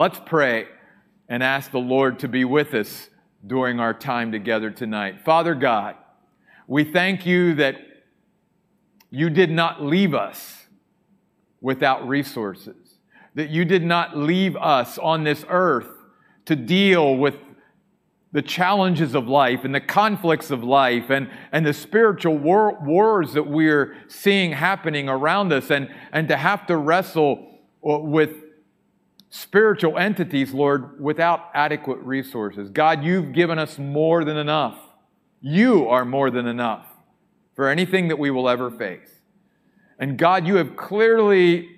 Let's pray and ask the Lord to be with us during our time together tonight. Father God, we thank you that you did not leave us without resources, that you did not leave us on this earth to deal with the challenges of life and the conflicts of life and, and the spiritual war, wars that we're seeing happening around us and, and to have to wrestle uh, with spiritual entities, Lord, without adequate resources. God, you've given us more than enough. You are more than enough for anything that we will ever face. And God, you have clearly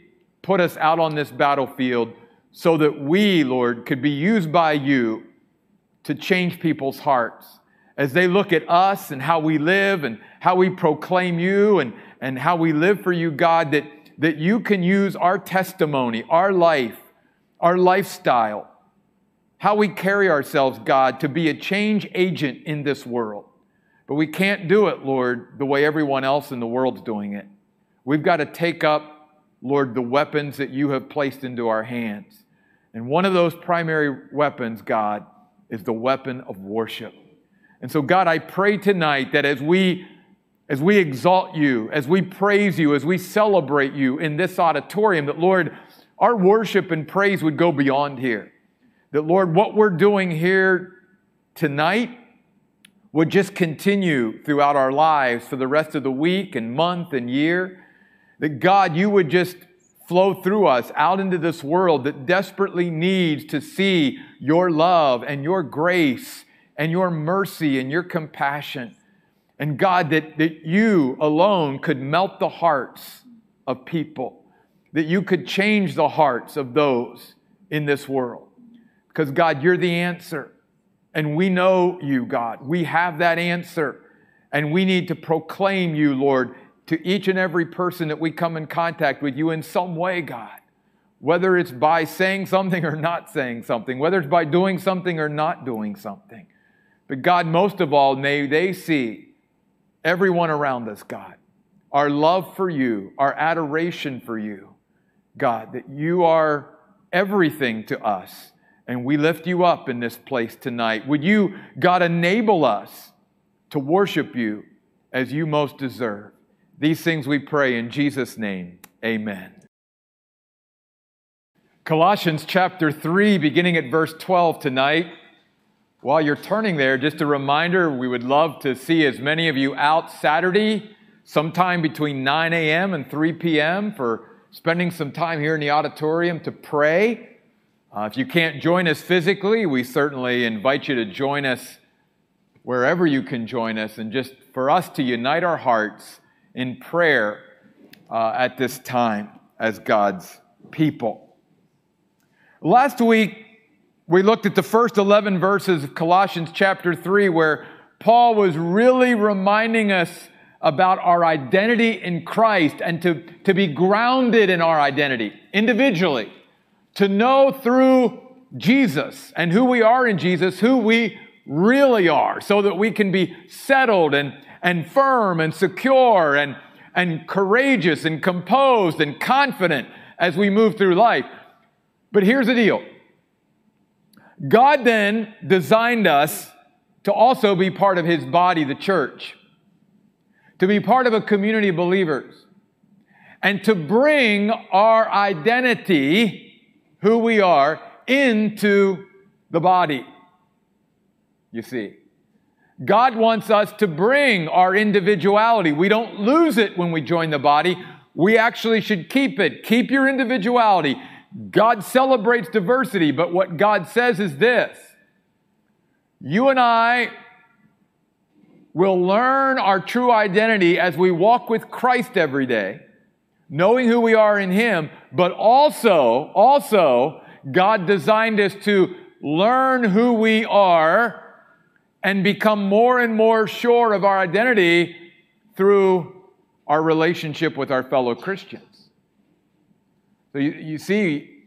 put us out on this battlefield so that we, Lord, could be used by you to change people's hearts as they look at us and how we live and how we proclaim you and, and how we live for you, God, that, that you can use our testimony, our life, our lifestyle, how we carry ourselves, God, to be a change agent in this world. But we can't do it, Lord, the way everyone else in the world's doing it. We've got to take up, Lord, the weapons that you have placed into our hands. And one of those primary weapons, God, is the weapon of worship. And so, God, I pray tonight that as we as we exalt you, as we praise you, as we celebrate you in this auditorium, that Lord, our worship and praise would go beyond here. That, Lord, what we're doing here tonight would just continue throughout our lives for the rest of the week and month and year. That, God, you would just flow through us out into this world that desperately needs to see your love and your grace and your mercy and your compassion. And God, that, that you alone could melt the hearts of people that you could change the hearts of those in this world. Because, God, you're the answer. And we know you, God. We have that answer. And we need to proclaim you, Lord, to each and every person that we come in contact with you in some way, God. Whether it's by saying something or not saying something, whether it's by doing something or not doing something. But God, most of all, may they see everyone around us, God, our love for you, our adoration for you, God, that you are everything to us. And we lift you up in this place tonight. Would you, God, enable us to worship you as you most deserve? These things we pray in Jesus' name. Amen. Colossians chapter 3, beginning at verse 12 tonight. While you're turning there, just a reminder we would love to see as many of you out Saturday, sometime between 9 a.m. and 3 p.m., for spending some time here in the auditorium to pray. Uh, if you can't join us physically, we certainly invite you to join us wherever you can join us and just for us to unite our hearts in prayer uh, at this time as God's people. Last week, we looked at the first 11 verses of Colossians chapter 3, where Paul was really reminding us about our identity in Christ and to, to be grounded in our identity individually, to know through Jesus and who we are in Jesus, who we really are, so that we can be settled and, and firm and secure and, and courageous and composed and confident as we move through life. But here's the deal God then designed us to also be part of His body, the church to be part of a community of believers, and to bring our identity, who we are, into the body. You see, God wants us to bring our individuality. We don't lose it when we join the body. We actually should keep it. Keep your individuality. God celebrates diversity, but what God says is this you and I will learn our true identity as we walk with Christ every day, knowing who we are in Him, but also, also, God designed us to learn who we are and become more and more sure of our identity through our relationship with our fellow Christians. So you, you see,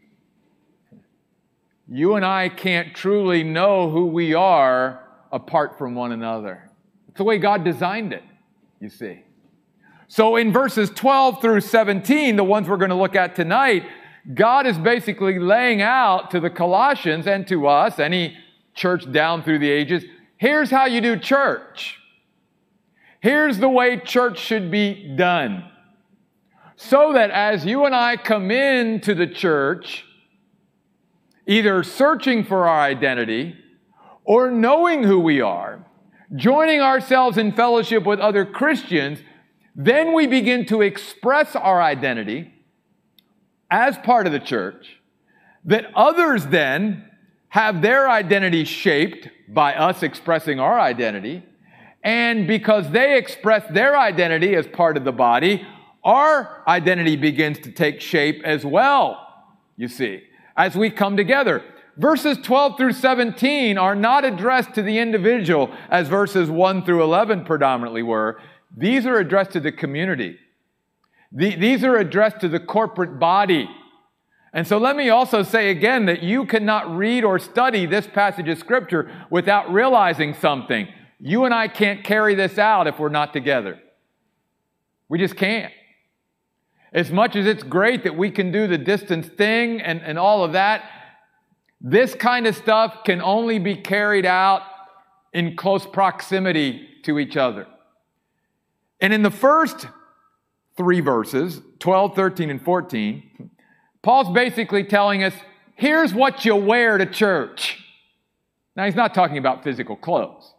you and I can't truly know who we are apart from one another. It's the way God designed it, you see. So in verses 12 through 17, the ones we're going to look at tonight, God is basically laying out to the Colossians and to us, any church down through the ages, here's how you do church. Here's the way church should be done. So that as you and I come into the church, either searching for our identity or knowing who we are, joining ourselves in fellowship with other Christians, then we begin to express our identity as part of the church, that others then have their identity shaped by us expressing our identity. And because they express their identity as part of the body, our identity begins to take shape as well, you see, as we come together. Verses 12 through 17 are not addressed to the individual as verses 1 through 11 predominantly were. These are addressed to the community. these are addressed to the corporate body. And so let me also say again that you cannot read or study this passage of scripture without realizing something. You and I can't carry this out if we're not together. We just can't. As much as it's great that we can do the distance thing and, and all of that, this kind of stuff can only be carried out in close proximity to each other. And in the first three verses, 12, 13, and 14, Paul's basically telling us here's what you wear to church. Now, he's not talking about physical clothes,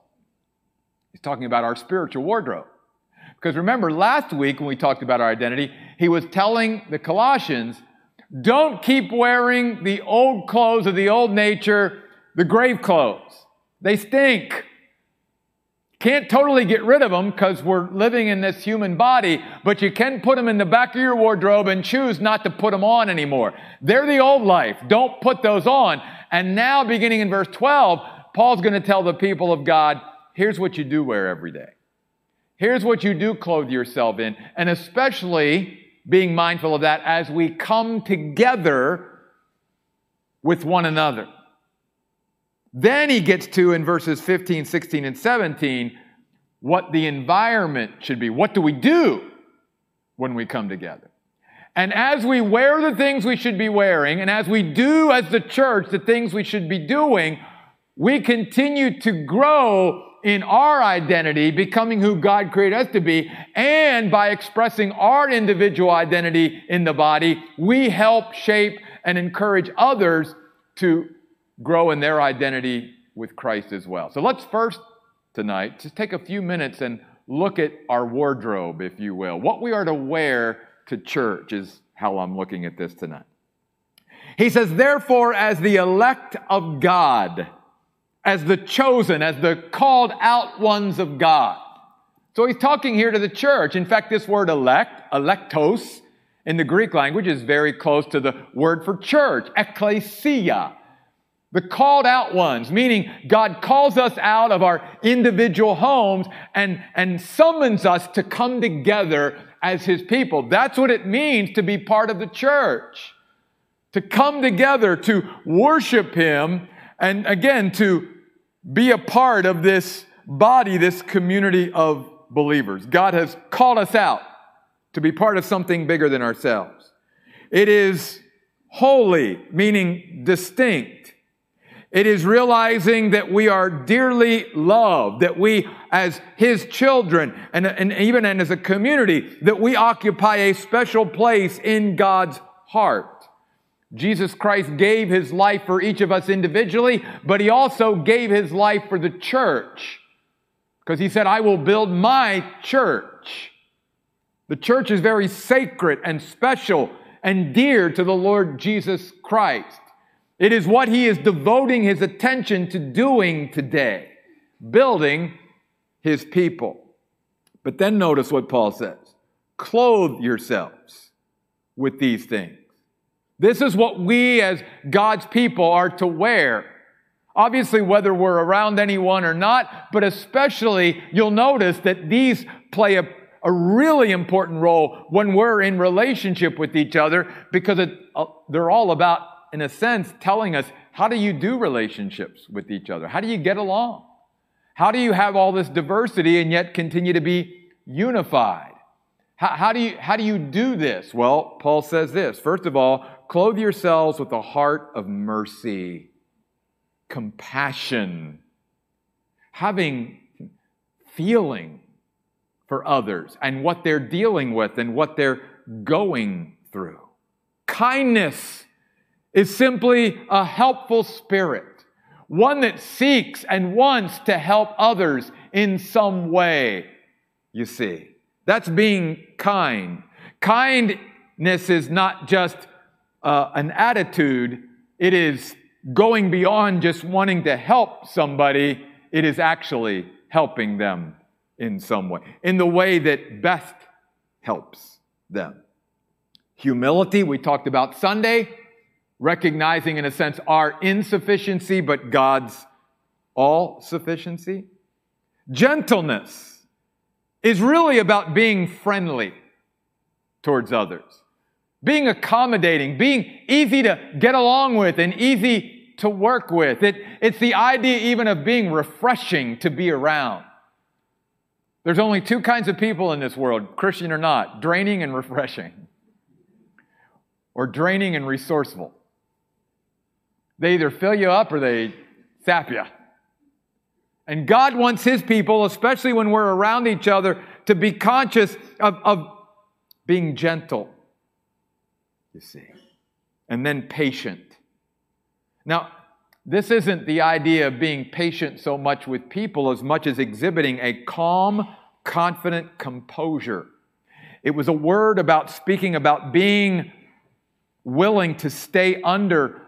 he's talking about our spiritual wardrobe. Because remember, last week when we talked about our identity, he was telling the Colossians, don't keep wearing the old clothes of the old nature, the grave clothes. They stink. Can't totally get rid of them because we're living in this human body, but you can put them in the back of your wardrobe and choose not to put them on anymore. They're the old life. Don't put those on. And now, beginning in verse 12, Paul's going to tell the people of God, here's what you do wear every day. Here's what you do clothe yourself in, and especially being mindful of that as we come together with one another. Then he gets to, in verses 15, 16, and 17, what the environment should be. What do we do when we come together? And as we wear the things we should be wearing, and as we do as the church the things we should be doing, we continue to grow in our identity, becoming who God created us to be, and by expressing our individual identity in the body, we help shape and encourage others to grow in their identity with Christ as well. So let's first tonight just take a few minutes and look at our wardrobe, if you will. What we are to wear to church is how I'm looking at this tonight. He says, therefore, as the elect of God, as the chosen, as the called out ones of God. So he's talking here to the church. In fact, this word elect, electos, in the Greek language is very close to the word for church, ecclesia. The called out ones, meaning God calls us out of our individual homes and, and summons us to come together as his people. That's what it means to be part of the church. To come together, to worship him, and again, to be a part of this body, this community of believers. God has called us out to be part of something bigger than ourselves. It is holy, meaning distinct. It is realizing that we are dearly loved, that we, as His children, and, and even as a community, that we occupy a special place in God's heart. Jesus Christ gave his life for each of us individually, but he also gave his life for the church. Because he said, I will build my church. The church is very sacred and special and dear to the Lord Jesus Christ. It is what he is devoting his attention to doing today, building his people. But then notice what Paul says clothe yourselves with these things. This is what we as God's people are to wear. Obviously, whether we're around anyone or not, but especially you'll notice that these play a, a really important role when we're in relationship with each other because it, uh, they're all about, in a sense, telling us how do you do relationships with each other? How do you get along? How do you have all this diversity and yet continue to be unified? How, how, do you, how do you do this? Well, Paul says this. First of all, clothe yourselves with a heart of mercy, compassion, having feeling for others and what they're dealing with and what they're going through. Kindness is simply a helpful spirit, one that seeks and wants to help others in some way, you see. That's being kind. Kindness is not just uh, an attitude, it is going beyond just wanting to help somebody, it is actually helping them in some way, in the way that best helps them. Humility, we talked about Sunday, recognizing in a sense our insufficiency, but God's all sufficiency. Gentleness is really about being friendly towards others, being accommodating, being easy to get along with and easy to work with. It, it's the idea even of being refreshing to be around. There's only two kinds of people in this world, Christian or not draining and refreshing, or draining and resourceful. They either fill you up or they sap you. And God wants His people, especially when we're around each other, to be conscious of, of being gentle, you see, and then patient. Now, this isn't the idea of being patient so much with people as much as exhibiting a calm, confident composure. It was a word about speaking about being willing to stay under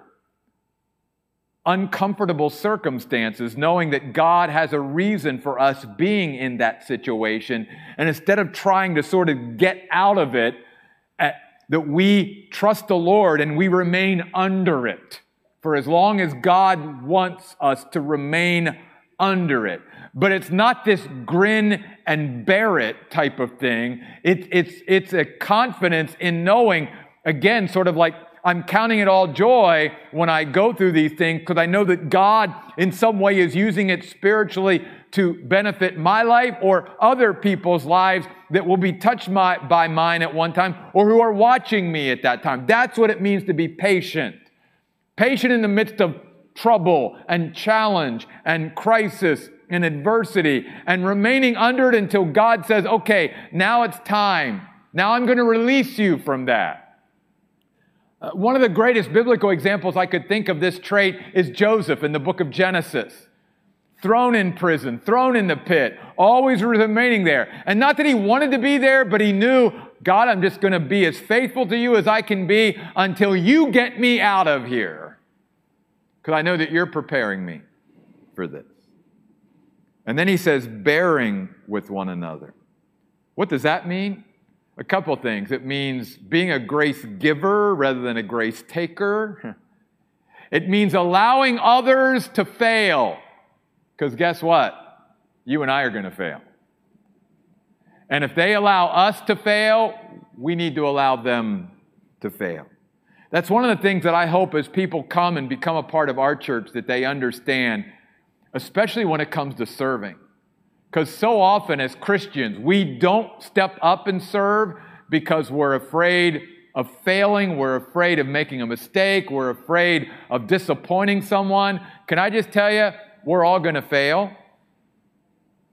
uncomfortable circumstances, knowing that God has a reason for us being in that situation. And instead of trying to sort of get out of it, that we trust the Lord and we remain under it for as long as God wants us to remain under it. But it's not this grin and bear it type of thing. It, it's, it's a confidence in knowing, again, sort of like I'm counting it all joy when I go through these things because I know that God, in some way, is using it spiritually to benefit my life or other people's lives that will be touched my, by mine at one time or who are watching me at that time. That's what it means to be patient. Patient in the midst of trouble and challenge and crisis and adversity and remaining under it until God says, okay, now it's time. Now I'm going to release you from that. Uh, one of the greatest biblical examples I could think of this trait is Joseph in the book of Genesis. Thrown in prison, thrown in the pit, always remaining there. And not that he wanted to be there, but he knew, God, I'm just going to be as faithful to you as I can be until you get me out of here. Because I know that you're preparing me for this. And then he says, bearing with one another. What does that mean? a couple things. It means being a grace giver rather than a grace taker. It means allowing others to fail. Because guess what? You and I are going to fail. And if they allow us to fail, we need to allow them to fail. That's one of the things that I hope as people come and become a part of our church that they understand, especially when it comes to serving. Because so often as Christians, we don't step up and serve because we're afraid of failing, we're afraid of making a mistake, we're afraid of disappointing someone. Can I just tell you, we're all going to fail.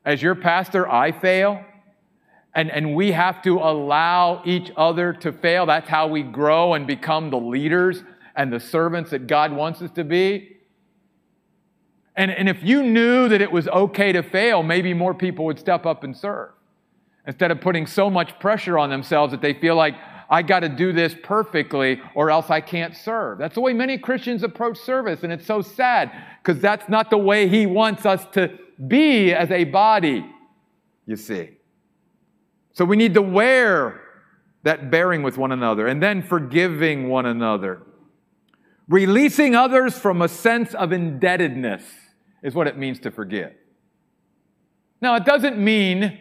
As your pastor, I fail. And, and we have to allow each other to fail. That's how we grow and become the leaders and the servants that God wants us to be. And, and if you knew that it was okay to fail, maybe more people would step up and serve instead of putting so much pressure on themselves that they feel like, I got to do this perfectly or else I can't serve. That's the way many Christians approach service, and it's so sad because that's not the way He wants us to be as a body, you see. So we need to wear that bearing with one another and then forgiving one another. Releasing others from a sense of indebtedness is what it means to forgive. Now, it doesn't mean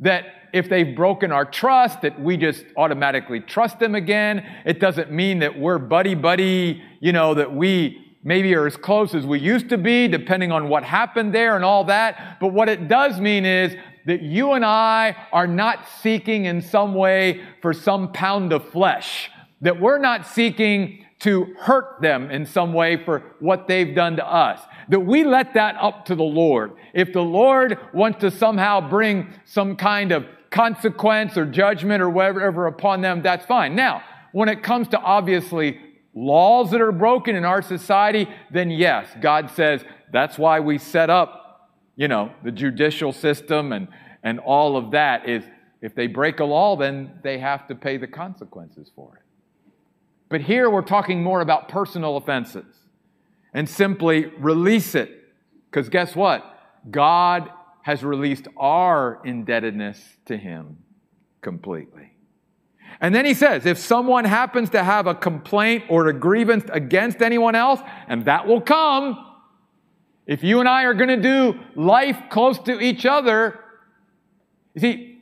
that if they've broken our trust, that we just automatically trust them again. It doesn't mean that we're buddy buddy, you know, that we maybe are as close as we used to be, depending on what happened there and all that. But what it does mean is that you and I are not seeking in some way for some pound of flesh That we're not seeking to hurt them in some way for what they've done to us. That we let that up to the Lord. If the Lord wants to somehow bring some kind of consequence or judgment or whatever upon them, that's fine. Now, when it comes to obviously laws that are broken in our society, then yes, God says that's why we set up, you know, the judicial system and, and all of that is if they break a law, then they have to pay the consequences for it. But here we're talking more about personal offenses and simply release it. Because guess what? God has released our indebtedness to Him completely. And then he says, if someone happens to have a complaint or a grievance against anyone else, and that will come, if you and I are going to do life close to each other, you see,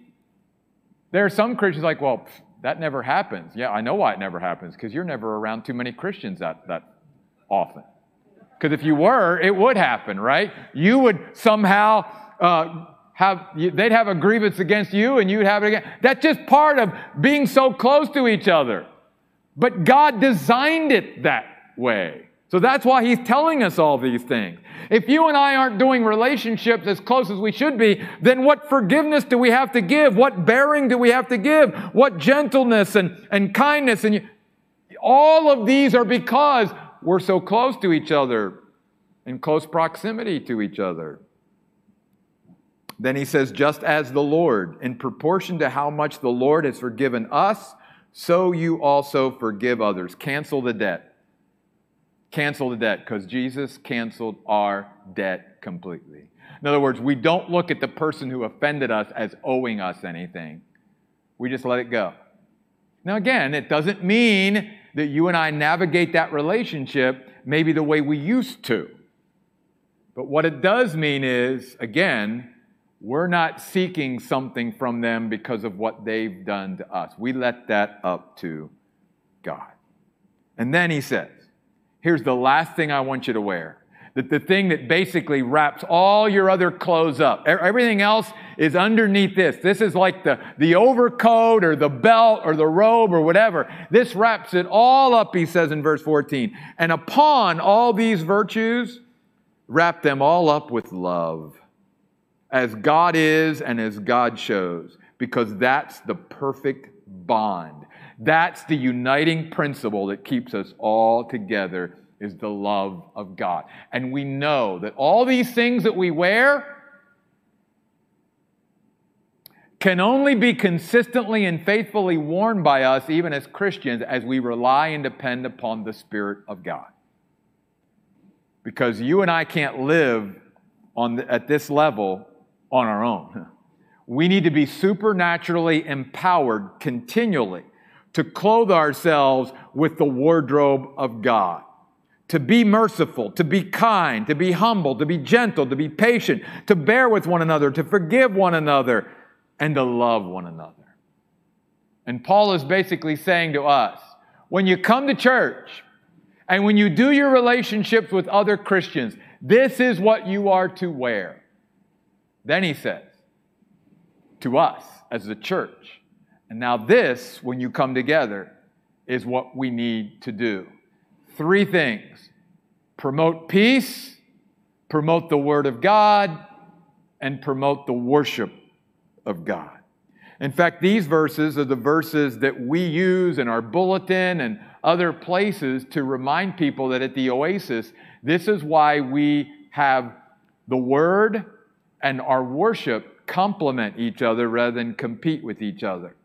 there are some Christians like, well, that never happens. Yeah, I know why it never happens, because you're never around too many Christians that, that often. Because if you were, it would happen, right? You would somehow uh, have, they'd have a grievance against you and you'd have it again. That's just part of being so close to each other. But God designed it that way. So that's why he's telling us all these things. If you and I aren't doing relationships as close as we should be, then what forgiveness do we have to give? What bearing do we have to give? What gentleness and, and kindness? And you, all of these are because we're so close to each other, in close proximity to each other. Then he says, just as the Lord, in proportion to how much the Lord has forgiven us, so you also forgive others. Cancel the debt cancel the debt because Jesus canceled our debt completely. In other words, we don't look at the person who offended us as owing us anything. We just let it go. Now, again, it doesn't mean that you and I navigate that relationship maybe the way we used to. But what it does mean is, again, we're not seeking something from them because of what they've done to us. We let that up to God. And then he says, here's the last thing I want you to wear. That the thing that basically wraps all your other clothes up. Everything else is underneath this. This is like the, the overcoat or the belt or the robe or whatever. This wraps it all up, he says in verse 14. And upon all these virtues, wrap them all up with love, as God is and as God shows, because that's the perfect bond that's the uniting principle that keeps us all together is the love of God. And we know that all these things that we wear can only be consistently and faithfully worn by us, even as Christians, as we rely and depend upon the Spirit of God. Because you and I can't live on the, at this level on our own. We need to be supernaturally empowered continually to clothe ourselves with the wardrobe of God. To be merciful, to be kind, to be humble, to be gentle, to be patient, to bear with one another, to forgive one another, and to love one another. And Paul is basically saying to us when you come to church and when you do your relationships with other Christians, this is what you are to wear. Then he says to us as the church, and now, this, when you come together, is what we need to do. Three things promote peace, promote the Word of God, and promote the worship of God. In fact, these verses are the verses that we use in our bulletin and other places to remind people that at the Oasis, this is why we have the Word and our worship complement each other rather than compete with each other.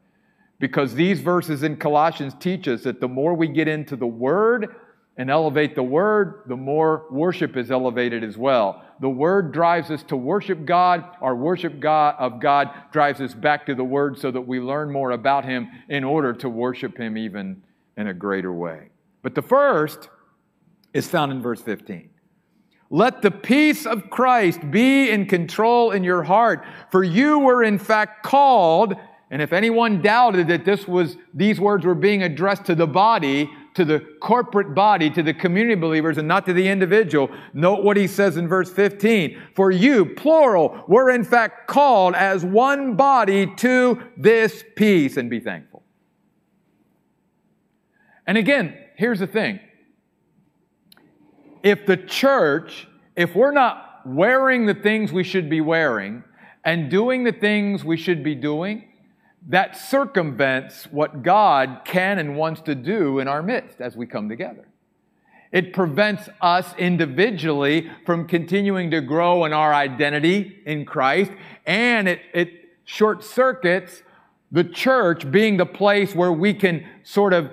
Because these verses in Colossians teach us that the more we get into the Word and elevate the Word, the more worship is elevated as well. The Word drives us to worship God. Our worship God, of God drives us back to the Word so that we learn more about Him in order to worship Him even in a greater way. But the first is found in verse 15. Let the peace of Christ be in control in your heart, for you were in fact called and if anyone doubted that this was, these words were being addressed to the body, to the corporate body, to the community believers, and not to the individual, note what he says in verse 15. For you, plural, were in fact called as one body to this peace, and be thankful. And again, here's the thing. If the church, if we're not wearing the things we should be wearing and doing the things we should be doing, that circumvents what God can and wants to do in our midst as we come together. It prevents us individually from continuing to grow in our identity in Christ, and it, it short circuits the church being the place where we can sort of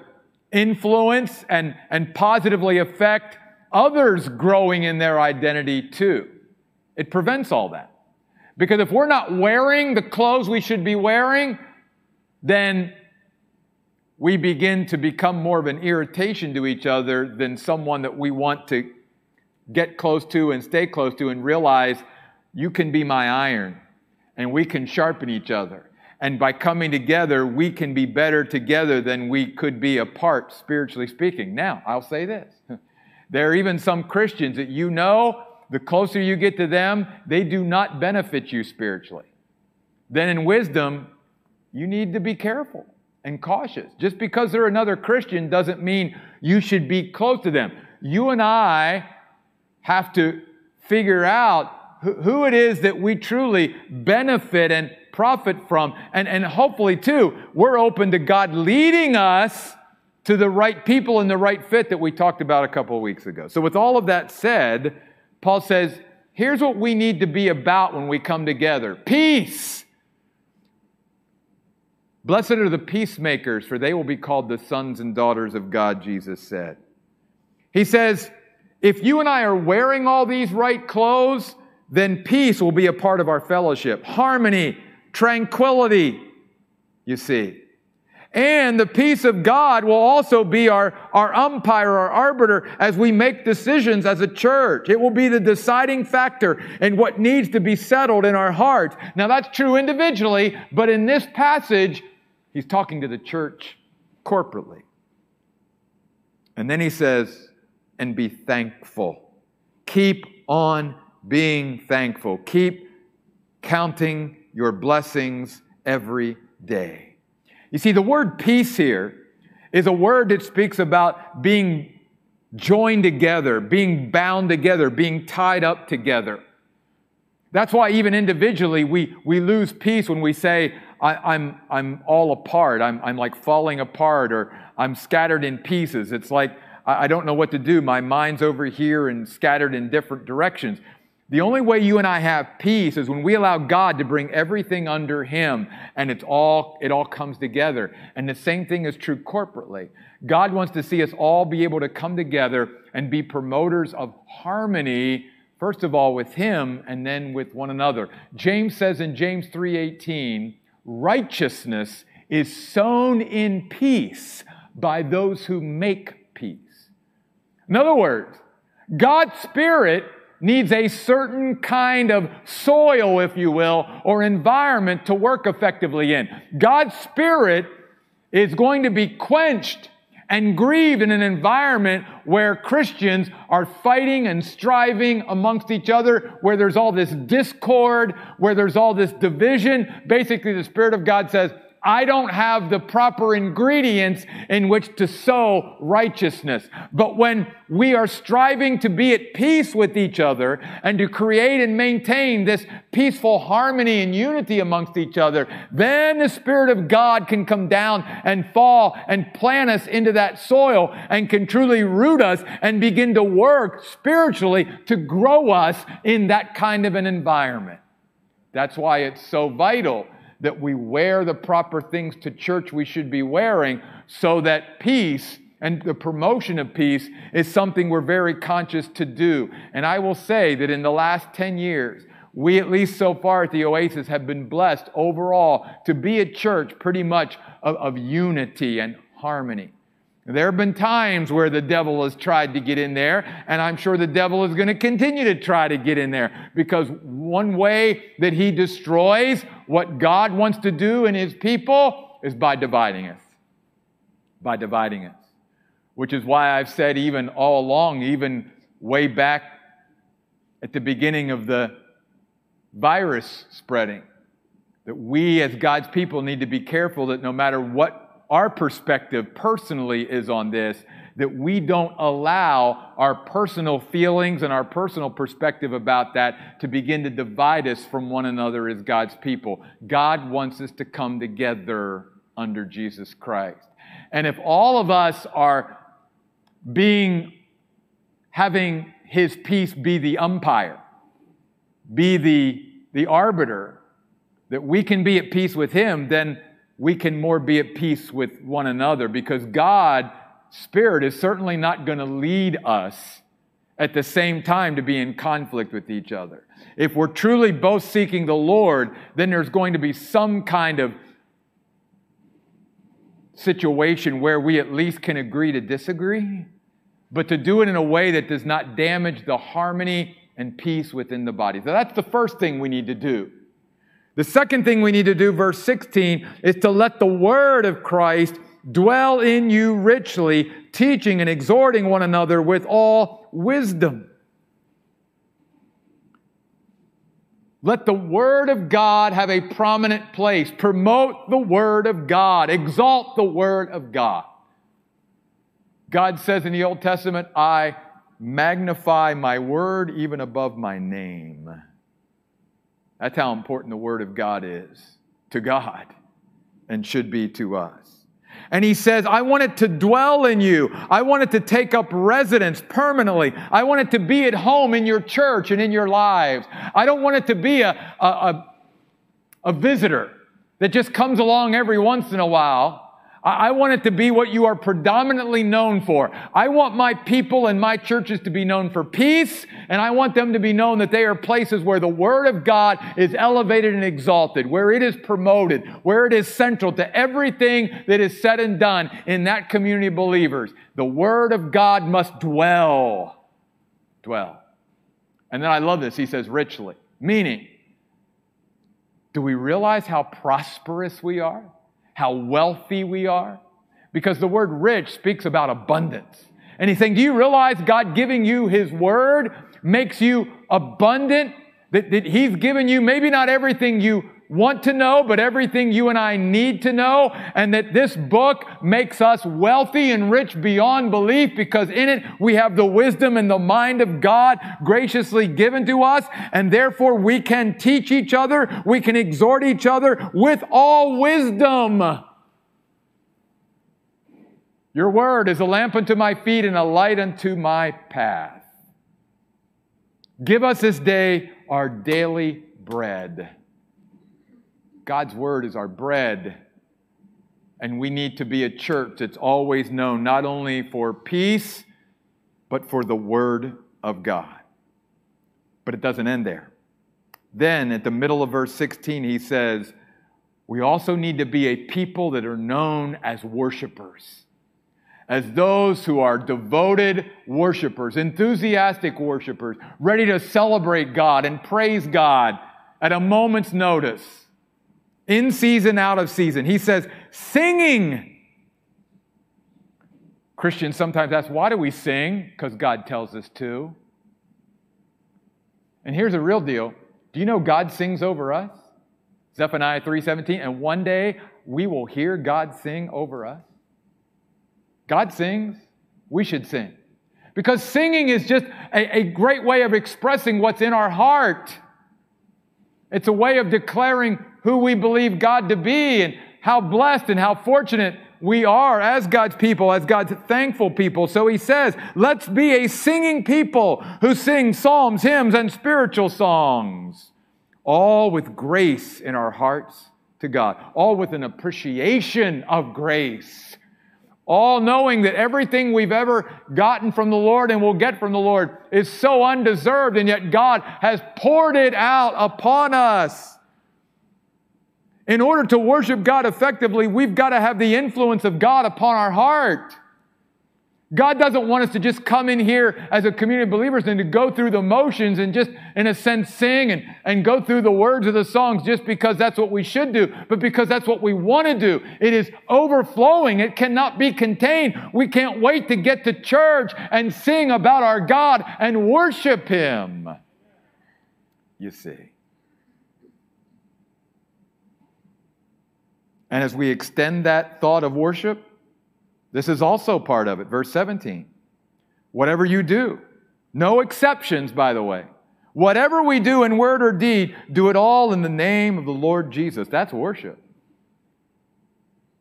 influence and, and positively affect others growing in their identity too. It prevents all that. Because if we're not wearing the clothes we should be wearing, then we begin to become more of an irritation to each other than someone that we want to get close to and stay close to and realize you can be my iron and we can sharpen each other. And by coming together, we can be better together than we could be apart, spiritually speaking. Now, I'll say this. There are even some Christians that you know, the closer you get to them, they do not benefit you spiritually. Then in wisdom, you need to be careful and cautious. Just because they're another Christian doesn't mean you should be close to them. You and I have to figure out who it is that we truly benefit and profit from. And, and hopefully, too, we're open to God leading us to the right people and the right fit that we talked about a couple of weeks ago. So, with all of that said, Paul says, here's what we need to be about when we come together peace Blessed are the peacemakers, for they will be called the sons and daughters of God, Jesus said. He says, if you and I are wearing all these right clothes, then peace will be a part of our fellowship. Harmony, tranquility, you see. And the peace of God will also be our, our umpire, our arbiter, as we make decisions as a church. It will be the deciding factor in what needs to be settled in our hearts. Now, that's true individually, but in this passage, He's talking to the church corporately. And then he says, and be thankful. Keep on being thankful. Keep counting your blessings every day. You see, the word peace here is a word that speaks about being joined together, being bound together, being tied up together. That's why even individually we, we lose peace when we say, I, am I'm, I'm all apart. I'm, I'm like falling apart or I'm scattered in pieces. It's like I, I don't know what to do. My mind's over here and scattered in different directions. The only way you and I have peace is when we allow God to bring everything under Him and it's all, it all comes together. And the same thing is true corporately. God wants to see us all be able to come together and be promoters of harmony first of all with him and then with one another. James says in James 3:18, righteousness is sown in peace by those who make peace. In other words, God's Spirit needs a certain kind of soil, if you will, or environment to work effectively in. God's Spirit is going to be quenched and grieved in an environment where Christians are fighting and striving amongst each other, where there's all this discord, where there's all this division. Basically, the Spirit of God says, I don't have the proper ingredients in which to sow righteousness. But when we are striving to be at peace with each other and to create and maintain this peaceful harmony and unity amongst each other, then the Spirit of God can come down and fall and plant us into that soil and can truly root us and begin to work spiritually to grow us in that kind of an environment. That's why it's so vital that we wear the proper things to church we should be wearing so that peace and the promotion of peace is something we're very conscious to do. And I will say that in the last 10 years, we, at least so far at the Oasis, have been blessed overall to be a church pretty much of, of unity and harmony. There have been times where the devil has tried to get in there, and I'm sure the devil is going to continue to try to get in there because one way that he destroys what God wants to do in his people is by dividing us. By dividing us. Which is why I've said, even all along, even way back at the beginning of the virus spreading, that we as God's people need to be careful that no matter what our perspective personally is on this that we don't allow our personal feelings and our personal perspective about that to begin to divide us from one another as God's people. God wants us to come together under Jesus Christ. And if all of us are being, having his peace be the umpire, be the, the arbiter, that we can be at peace with him, then we can more be at peace with one another because God, Spirit, is certainly not going to lead us at the same time to be in conflict with each other. If we're truly both seeking the Lord, then there's going to be some kind of situation where we at least can agree to disagree, but to do it in a way that does not damage the harmony and peace within the body. So that's the first thing we need to do. The second thing we need to do, verse 16, is to let the word of Christ dwell in you richly, teaching and exhorting one another with all wisdom. Let the Word of God have a prominent place. Promote the Word of God. Exalt the Word of God. God says in the Old Testament, I magnify my Word even above my name. That's how important the Word of God is to God and should be to us. And he says, I want it to dwell in you. I want it to take up residence permanently. I want it to be at home in your church and in your lives. I don't want it to be a, a, a, a visitor that just comes along every once in a while I want it to be what you are predominantly known for. I want my people and my churches to be known for peace, and I want them to be known that they are places where the Word of God is elevated and exalted, where it is promoted, where it is central to everything that is said and done in that community of believers. The Word of God must dwell. Dwell. And then I love this. He says, richly. Meaning, do we realize how prosperous we are? How wealthy we are? Because the word rich speaks about abundance. And he's saying, Do you realize God giving you his word makes you abundant? That, that he's given you maybe not everything you want to know, but everything you and I need to know, and that this book makes us wealthy and rich beyond belief because in it we have the wisdom and the mind of God graciously given to us, and therefore we can teach each other, we can exhort each other with all wisdom. Your word is a lamp unto my feet and a light unto my path. Give us this day our daily bread. God's word is our bread. And we need to be a church that's always known not only for peace, but for the word of God. But it doesn't end there. Then at the middle of verse 16, he says, We also need to be a people that are known as worshipers, as those who are devoted worshipers, enthusiastic worshipers, ready to celebrate God and praise God at a moment's notice in season, out of season. He says, singing. Christians sometimes ask, why do we sing? Because God tells us to. And here's a real deal. Do you know God sings over us? Zephaniah 3:17, and one day we will hear God sing over us. God sings, we should sing. Because singing is just a, a great way of expressing what's in our heart. It's a way of declaring who we believe God to be and how blessed and how fortunate we are as God's people, as God's thankful people. So he says, let's be a singing people who sing psalms, hymns, and spiritual songs, all with grace in our hearts to God, all with an appreciation of grace all knowing that everything we've ever gotten from the Lord and will get from the Lord is so undeserved, and yet God has poured it out upon us. In order to worship God effectively, we've got to have the influence of God upon our heart. God doesn't want us to just come in here as a community of believers and to go through the motions and just, in a sense, sing and, and go through the words of the songs just because that's what we should do, but because that's what we want to do. It is overflowing. It cannot be contained. We can't wait to get to church and sing about our God and worship Him. You see. And as we extend that thought of worship, this is also part of it. Verse 17. Whatever you do, no exceptions, by the way. Whatever we do in word or deed, do it all in the name of the Lord Jesus. That's worship.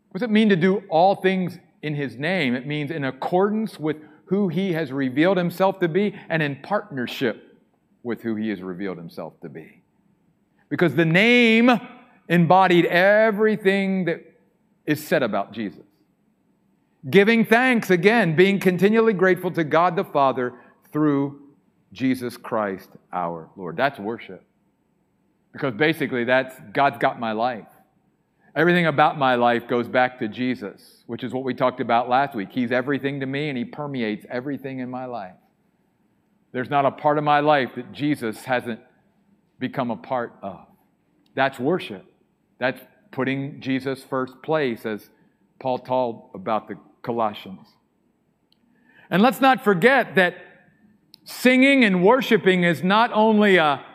What does it mean to do all things in His name? It means in accordance with who He has revealed Himself to be and in partnership with who He has revealed Himself to be. Because the name embodied everything that is said about Jesus. Giving thanks, again, being continually grateful to God the Father through Jesus Christ our Lord. That's worship. Because basically, that's God's got my life. Everything about my life goes back to Jesus, which is what we talked about last week. He's everything to me and He permeates everything in my life. There's not a part of my life that Jesus hasn't become a part of. That's worship. That's putting Jesus first place, as Paul told about the Colossians. And let's not forget that singing and worshiping is not only a,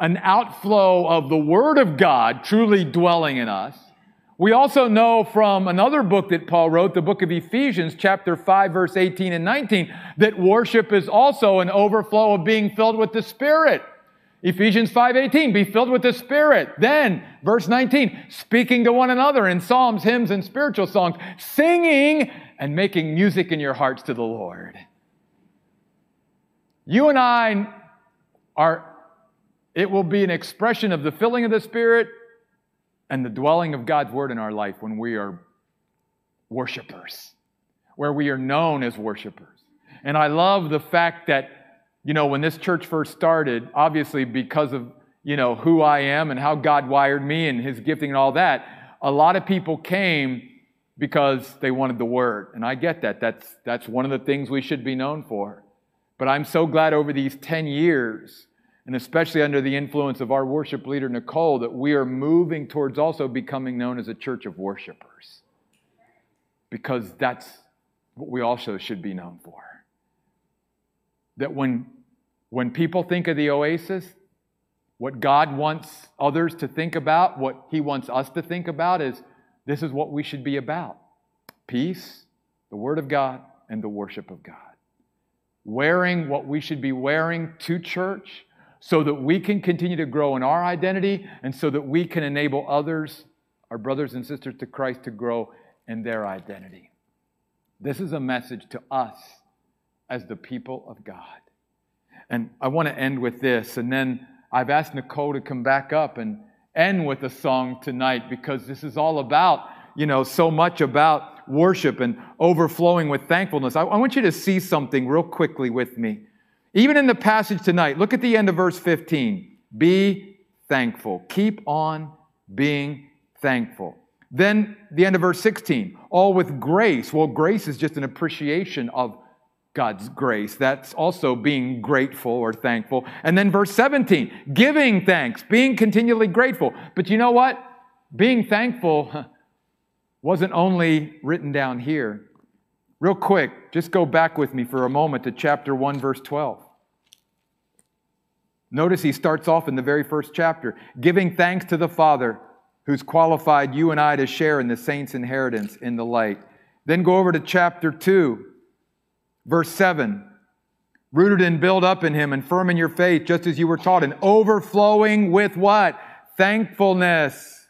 an outflow of the Word of God truly dwelling in us. We also know from another book that Paul wrote, the book of Ephesians, chapter 5, verse 18 and 19, that worship is also an overflow of being filled with the Spirit. Ephesians 5:18 be filled with the spirit. Then verse 19 speaking to one another in psalms, hymns and spiritual songs, singing and making music in your hearts to the Lord. You and I are it will be an expression of the filling of the spirit and the dwelling of God's word in our life when we are worshipers, where we are known as worshipers. And I love the fact that you know, when this church first started, obviously because of, you know, who I am and how God wired me and his gifting and all that, a lot of people came because they wanted the word. And I get that. That's, that's one of the things we should be known for. But I'm so glad over these 10 years, and especially under the influence of our worship leader, Nicole, that we are moving towards also becoming known as a church of worshipers. Because that's what we also should be known for that when, when people think of the oasis, what God wants others to think about, what He wants us to think about is this is what we should be about peace, the Word of God, and the worship of God. Wearing what we should be wearing to church so that we can continue to grow in our identity and so that we can enable others, our brothers and sisters to Christ, to grow in their identity. This is a message to us as the people of God. And I want to end with this. And then I've asked Nicole to come back up and end with a song tonight because this is all about, you know, so much about worship and overflowing with thankfulness. I, I want you to see something real quickly with me. Even in the passage tonight, look at the end of verse 15. Be thankful. Keep on being thankful. Then the end of verse 16, all with grace. Well, grace is just an appreciation of God's grace. That's also being grateful or thankful. And then verse 17, giving thanks, being continually grateful. But you know what? Being thankful wasn't only written down here. Real quick, just go back with me for a moment to chapter 1, verse 12. Notice he starts off in the very first chapter, giving thanks to the Father who's qualified you and I to share in the saints' inheritance in the light. Then go over to chapter 2, Verse 7 rooted and built up in him and firm in your faith, just as you were taught, and overflowing with what? Thankfulness.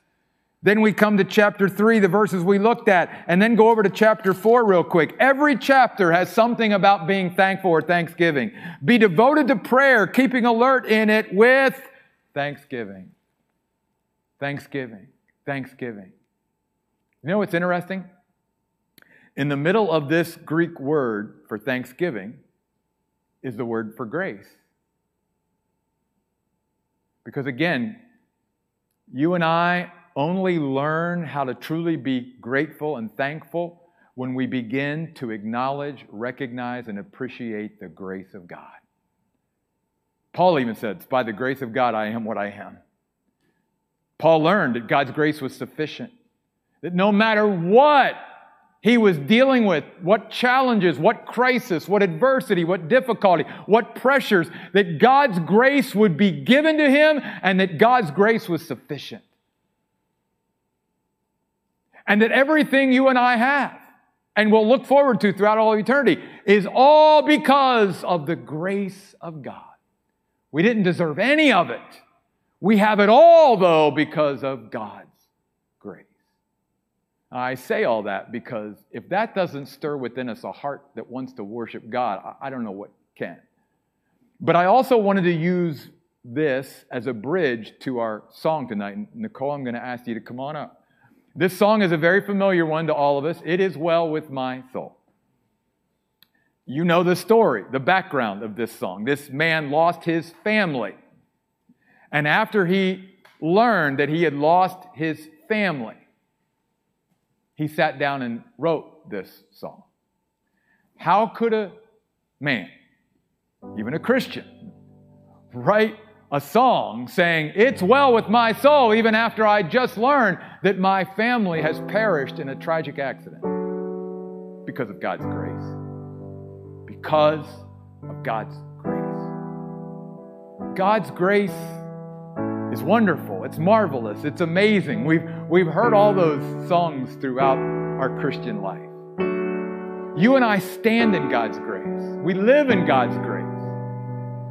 Then we come to chapter 3, the verses we looked at, and then go over to chapter 4 real quick. Every chapter has something about being thankful or thanksgiving. Be devoted to prayer, keeping alert in it with thanksgiving. Thanksgiving. Thanksgiving. You know what's interesting? In the middle of this Greek word for thanksgiving is the word for grace. Because again, you and I only learn how to truly be grateful and thankful when we begin to acknowledge, recognize, and appreciate the grace of God. Paul even said, By the grace of God, I am what I am. Paul learned that God's grace was sufficient, that no matter what he was dealing with, what challenges, what crisis, what adversity, what difficulty, what pressures, that God's grace would be given to him and that God's grace was sufficient. and that everything you and I have and will look forward to throughout all eternity is all because of the grace of God. We didn't deserve any of it. We have it all, though, because of grace. I say all that because if that doesn't stir within us a heart that wants to worship God, I don't know what can. But I also wanted to use this as a bridge to our song tonight. Nicole, I'm going to ask you to come on up. This song is a very familiar one to all of us. It is well with my soul. You know the story, the background of this song. This man lost his family. And after he learned that he had lost his family, he sat down and wrote this song. How could a man, even a Christian, write a song saying, It's well with my soul, even after I just learned that my family has perished in a tragic accident? Because of God's grace. Because of God's grace. God's grace is wonderful. It's marvelous. It's amazing. We've, we've heard all those songs throughout our Christian life. You and I stand in God's grace. We live in God's grace.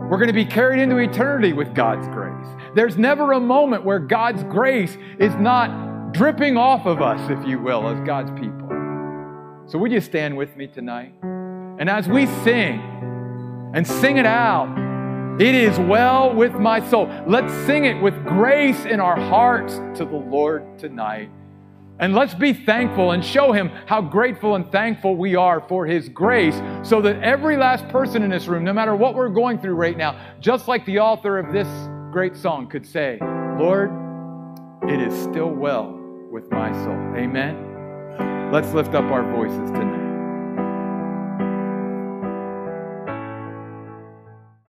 We're going to be carried into eternity with God's grace. There's never a moment where God's grace is not dripping off of us, if you will, as God's people. So, would you stand with me tonight? And as we sing and sing it out, it is well with my soul. Let's sing it with grace in our hearts to the Lord tonight. And let's be thankful and show Him how grateful and thankful we are for His grace so that every last person in this room, no matter what we're going through right now, just like the author of this great song could say, Lord, it is still well with my soul. Amen. Let's lift up our voices tonight.